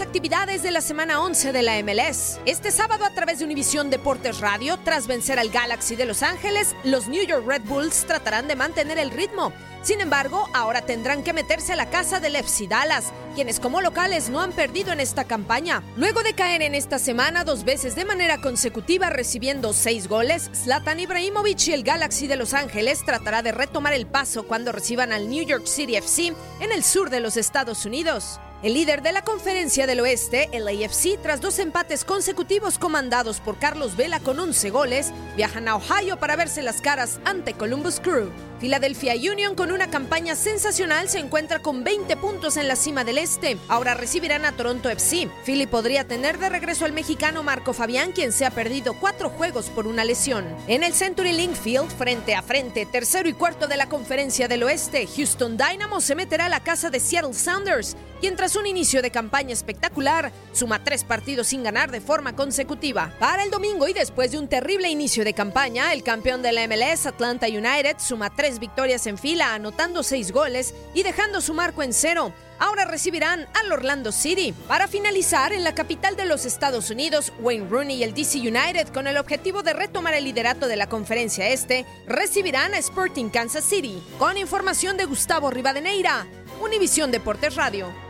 Actividades de la semana 11 de la MLS. Este sábado a través de Univisión Deportes Radio, tras vencer al Galaxy de Los Ángeles, los New York Red Bulls tratarán de mantener el ritmo. Sin embargo, ahora tendrán que meterse a la casa del FC Dallas, quienes como locales no han perdido en esta campaña. Luego de caer en esta semana dos veces de manera consecutiva recibiendo seis goles, Zlatan Ibrahimovic y el Galaxy de Los Ángeles tratará de retomar el paso cuando reciban al New York City FC en el sur de los Estados Unidos. El líder de la Conferencia del Oeste, el AFC, tras dos empates consecutivos comandados por Carlos Vela con 11 goles, viajan a Ohio para verse las caras ante Columbus Crew. Philadelphia Union, con una campaña sensacional, se encuentra con 20 puntos en la cima del este. Ahora recibirán a Toronto FC. Philly podría tener de regreso al mexicano Marco Fabián, quien se ha perdido cuatro juegos por una lesión. En el Century Link Field, frente a frente, tercero y cuarto de la Conferencia del Oeste, Houston Dynamo se meterá a la casa de Seattle Sounders, quien tras un inicio de campaña espectacular, suma tres partidos sin ganar de forma consecutiva. Para el domingo y después de un terrible inicio de campaña, el campeón de la MLS, Atlanta United, suma tres victorias en fila, anotando seis goles y dejando su marco en cero. Ahora recibirán al Orlando City. Para finalizar, en la capital de los Estados Unidos, Wayne Rooney y el DC United, con el objetivo de retomar el liderato de la conferencia este, recibirán a Sporting Kansas City. Con información de Gustavo Rivadeneira, Univisión Deportes Radio.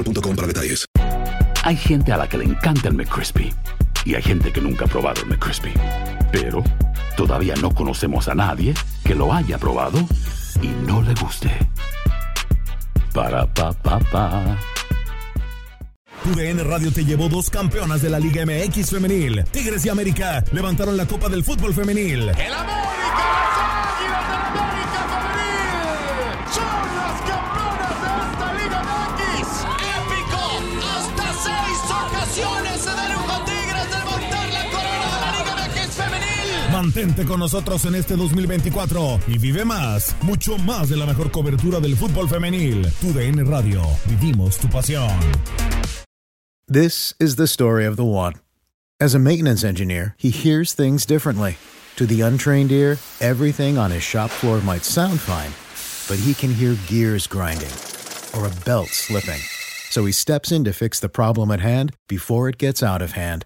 boostmobile.com para detalles. Hay gente a la que le encanta el McCrispy y hay gente que nunca ha probado el McCrispy. Pero todavía no conocemos a nadie que lo haya probado y no le guste. Para pa pa pa. TUDN Radio te llevó dos campeonas de la Liga MX femenil. Tigres y América levantaron la Copa del Fútbol femenil. ¡El América! Mantente con nosotros en este 2024 y vive más, mucho más de la mejor cobertura del fútbol femenil. Tu DN Radio, vivimos tu pasión. This is the story of the one. As a maintenance engineer, he hears things differently. To the untrained ear, everything on his shop floor might sound fine, but he can hear gears grinding or a belt slipping. So he steps in to fix the problem at hand before it gets out of hand.